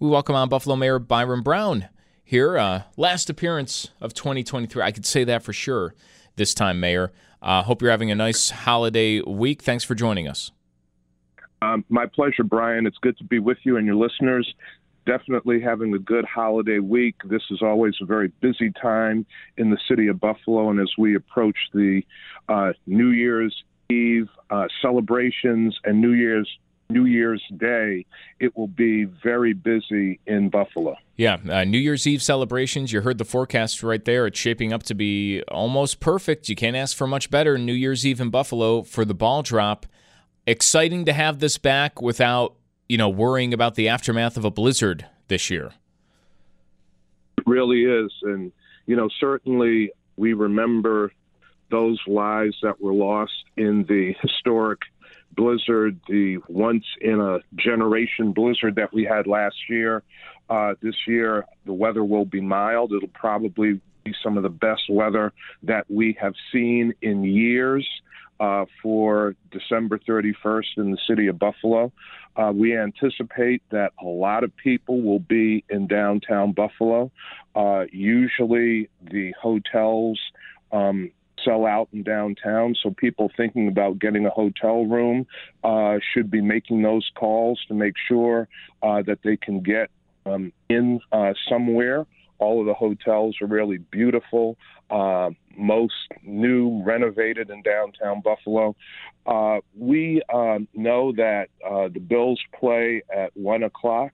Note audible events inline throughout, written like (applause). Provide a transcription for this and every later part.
We welcome on Buffalo Mayor Byron Brown here. Uh, last appearance of 2023. I could say that for sure this time, Mayor. Uh, hope you're having a nice holiday week. Thanks for joining us. Um, my pleasure, Brian. It's good to be with you and your listeners. Definitely having a good holiday week. This is always a very busy time in the city of Buffalo, and as we approach the uh, New Year's Eve uh, celebrations and New Year's New Year's Day, it will be very busy in Buffalo. Yeah, uh, New Year's Eve celebrations. You heard the forecast right there. It's shaping up to be almost perfect. You can't ask for much better. New Year's Eve in Buffalo for the ball drop. Exciting to have this back without, you know, worrying about the aftermath of a blizzard this year. It really is. And, you know, certainly we remember those lives that were lost in the historic blizzard, the once in a generation blizzard that we had last year. Uh, this year, the weather will be mild. It'll probably be some of the best weather that we have seen in years. Uh, for December 31st in the city of Buffalo. Uh, we anticipate that a lot of people will be in downtown Buffalo. Uh, usually, the hotels um, sell out in downtown. So people thinking about getting a hotel room uh, should be making those calls to make sure uh, that they can get um, in uh, somewhere. All of the hotels are really beautiful. Uh, most new, renovated in downtown Buffalo. Uh, we uh, know that uh, the Bills play at one o'clock.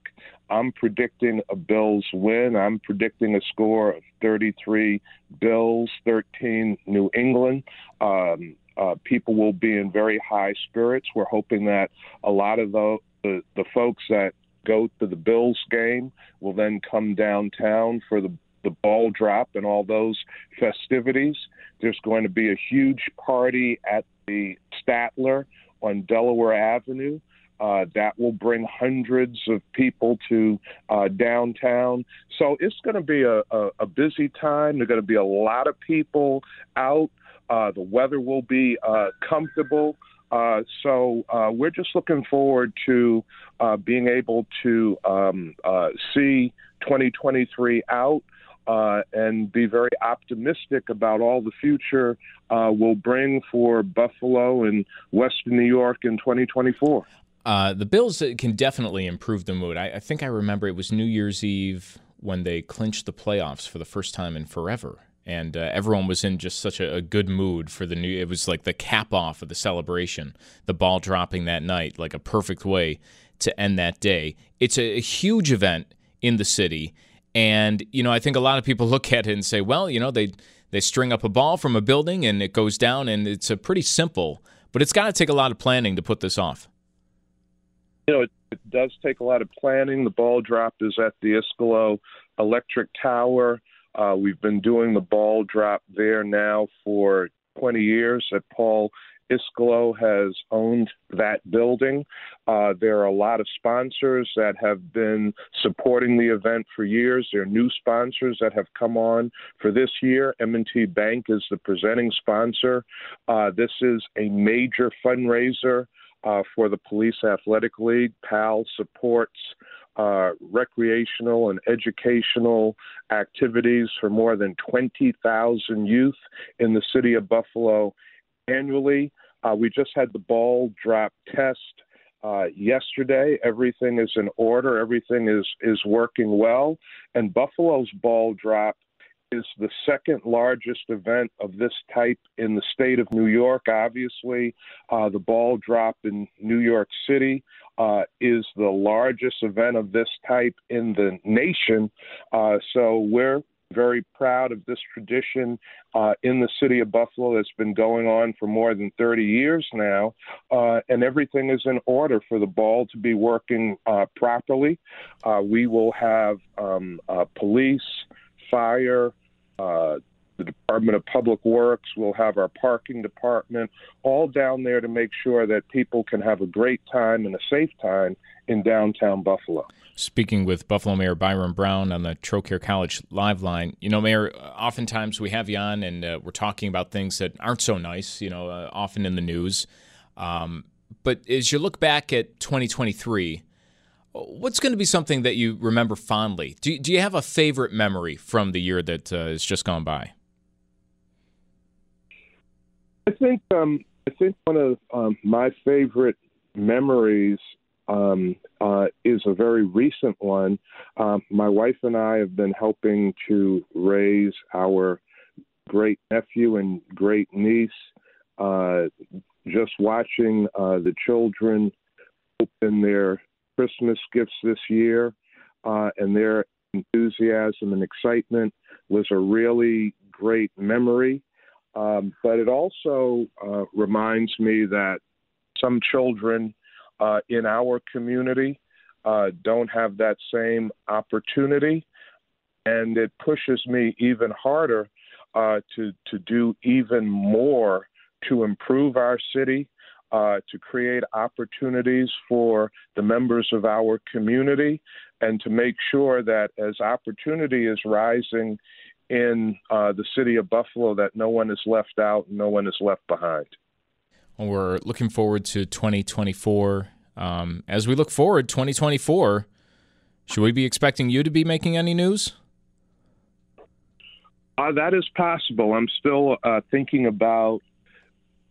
I'm predicting a Bills win. I'm predicting a score of 33 Bills, 13 New England. Um, uh, people will be in very high spirits. We're hoping that a lot of the, the, the folks that go to the Bills game will then come downtown for the the ball drop and all those festivities. There's going to be a huge party at the Statler on Delaware Avenue. Uh, that will bring hundreds of people to uh, downtown. So it's going to be a, a, a busy time. There are going to be a lot of people out. Uh, the weather will be uh, comfortable. Uh, so uh, we're just looking forward to being able to um, see 2023 out. Uh, and be very optimistic about all the future uh, will bring for Buffalo and Western New York in 2024. Uh, the Bills can definitely improve the mood. I, I, think I remember it was New Year's Eve when they clinched the playoffs for the first time in forever and uh, everyone was in just such a, a, good mood for the new. It was like the cap off of the celebration, the ball dropping that night, like a perfect way to end that day. It's a, a huge event in the city, and you know I think a lot of people (laughs) look at it and say, well, you know they they string up a ball from a building and it goes down, and it's a pretty simple, but it's got to take a lot of planning to put this off. You know, it, it does take a lot of planning. The ball drop is at the Iskalo Electric Tower. Uh, we've been doing the ball drop there now for 20 years. at Paul Iskalo has owned that building. Uh, there are a lot of sponsors that have been supporting the event for years. There are new sponsors that have come on for this year. M&T Bank is the presenting sponsor. Uh, this is a major fundraiser uh, for the Police Athletic League. PAL supports uh, recreational and educational activities for more than 20,000 youth in the city of Buffalo annually. Uh, we just had the ball drop test uh, yesterday. Everything is in order. Everything is is working well. And Buffalo's ball drop is the second largest event of this type in the state of New York. Obviously, uh, the ball drop in New York City uh, is the largest event of this type in the nation. Uh, so we're very proud of this tradition uh, in the city of Buffalo that's been going on for more than 30 years now. Uh, and everything is in order for the ball to be working uh, properly. Uh, we will have um, uh, police, fire, uh, the Department of Public Works We'll have our parking department all down there to make sure that people can have a great time and a safe time in downtown Buffalo. Speaking with Buffalo Mayor Byron Brown on the Trocaire College Live line, you know, Mayor, oftentimes we have you on and uh, we're talking about things that aren't so nice, you know, uh, often in the news. Um, but as you look back at 2023, What's going to be something that you remember fondly? Do, do you have a favorite memory from the year that uh, has just gone by? I think um, I think one of um, my favorite memories um, uh, is a very recent one. Um, my wife and I have been helping to raise our great nephew and great niece. Uh, just watching uh, the children open their Christmas gifts this year, uh, and their enthusiasm and excitement was a really great memory. Um, but it also uh, reminds me that some children uh, in our community uh, don't have that same opportunity, and it pushes me even harder uh, to to do even more to improve our city uh, to create opportunities for the members of our community and to make sure that as opportunity is rising in uh, the city of Buffalo, that no one is left out, no one is left behind. Well, we're looking forward to 2024. Um, as we look forward, 2024, should we be expecting you to be making any news? Uh, that is possible. I'm still uh, thinking about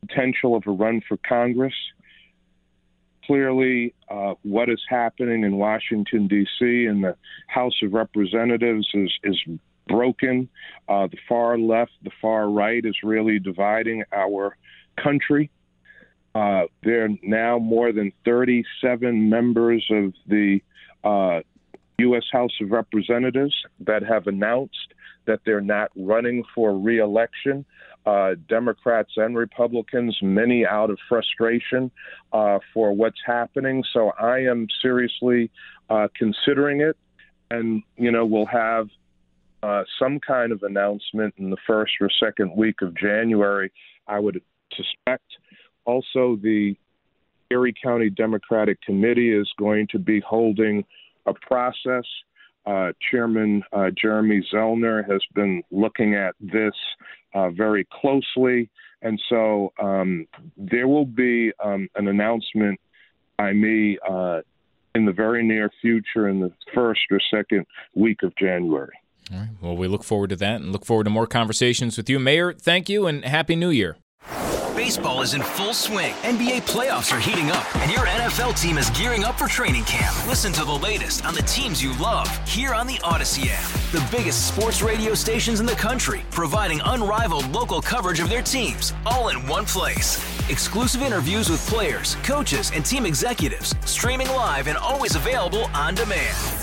potential of a run for Congress. Clearly, uh, what is happening in Washington, D.C., and the House of Representatives is, is broken. Uh, the far left, the far right is really dividing our country. Uh, there are now more than 37 members of the U.S. Uh, House of Representatives that have announced that they're not running for reelection uh, Democrats and Republicans, many out of frustration uh, for what's happening. So I am seriously uh, considering it, and you know we'll have uh, some kind of announcement in the first or second week of January. I would suspect. Also, the Erie County Democratic Committee is going to be holding a process uh, Chairman uh, Jeremy Zellner has been looking at this uh, very closely, and so um, there will be um, an announcement by me uh, in the very near future, in the first or second week of January. All right. Well, we look forward to that and look forward to more conversations with you. Mayor, thank you and Happy New Year. Baseball is in full swing. NBA playoffs are heating up, and your NFL team is gearing up for training camp. Listen to the latest on the teams you love here on the Audacy app. The biggest sports radio stations in the country, providing unrivaled local coverage of their teams, all in one place. Exclusive interviews with players, coaches, and team executives, streaming live and always available on demand.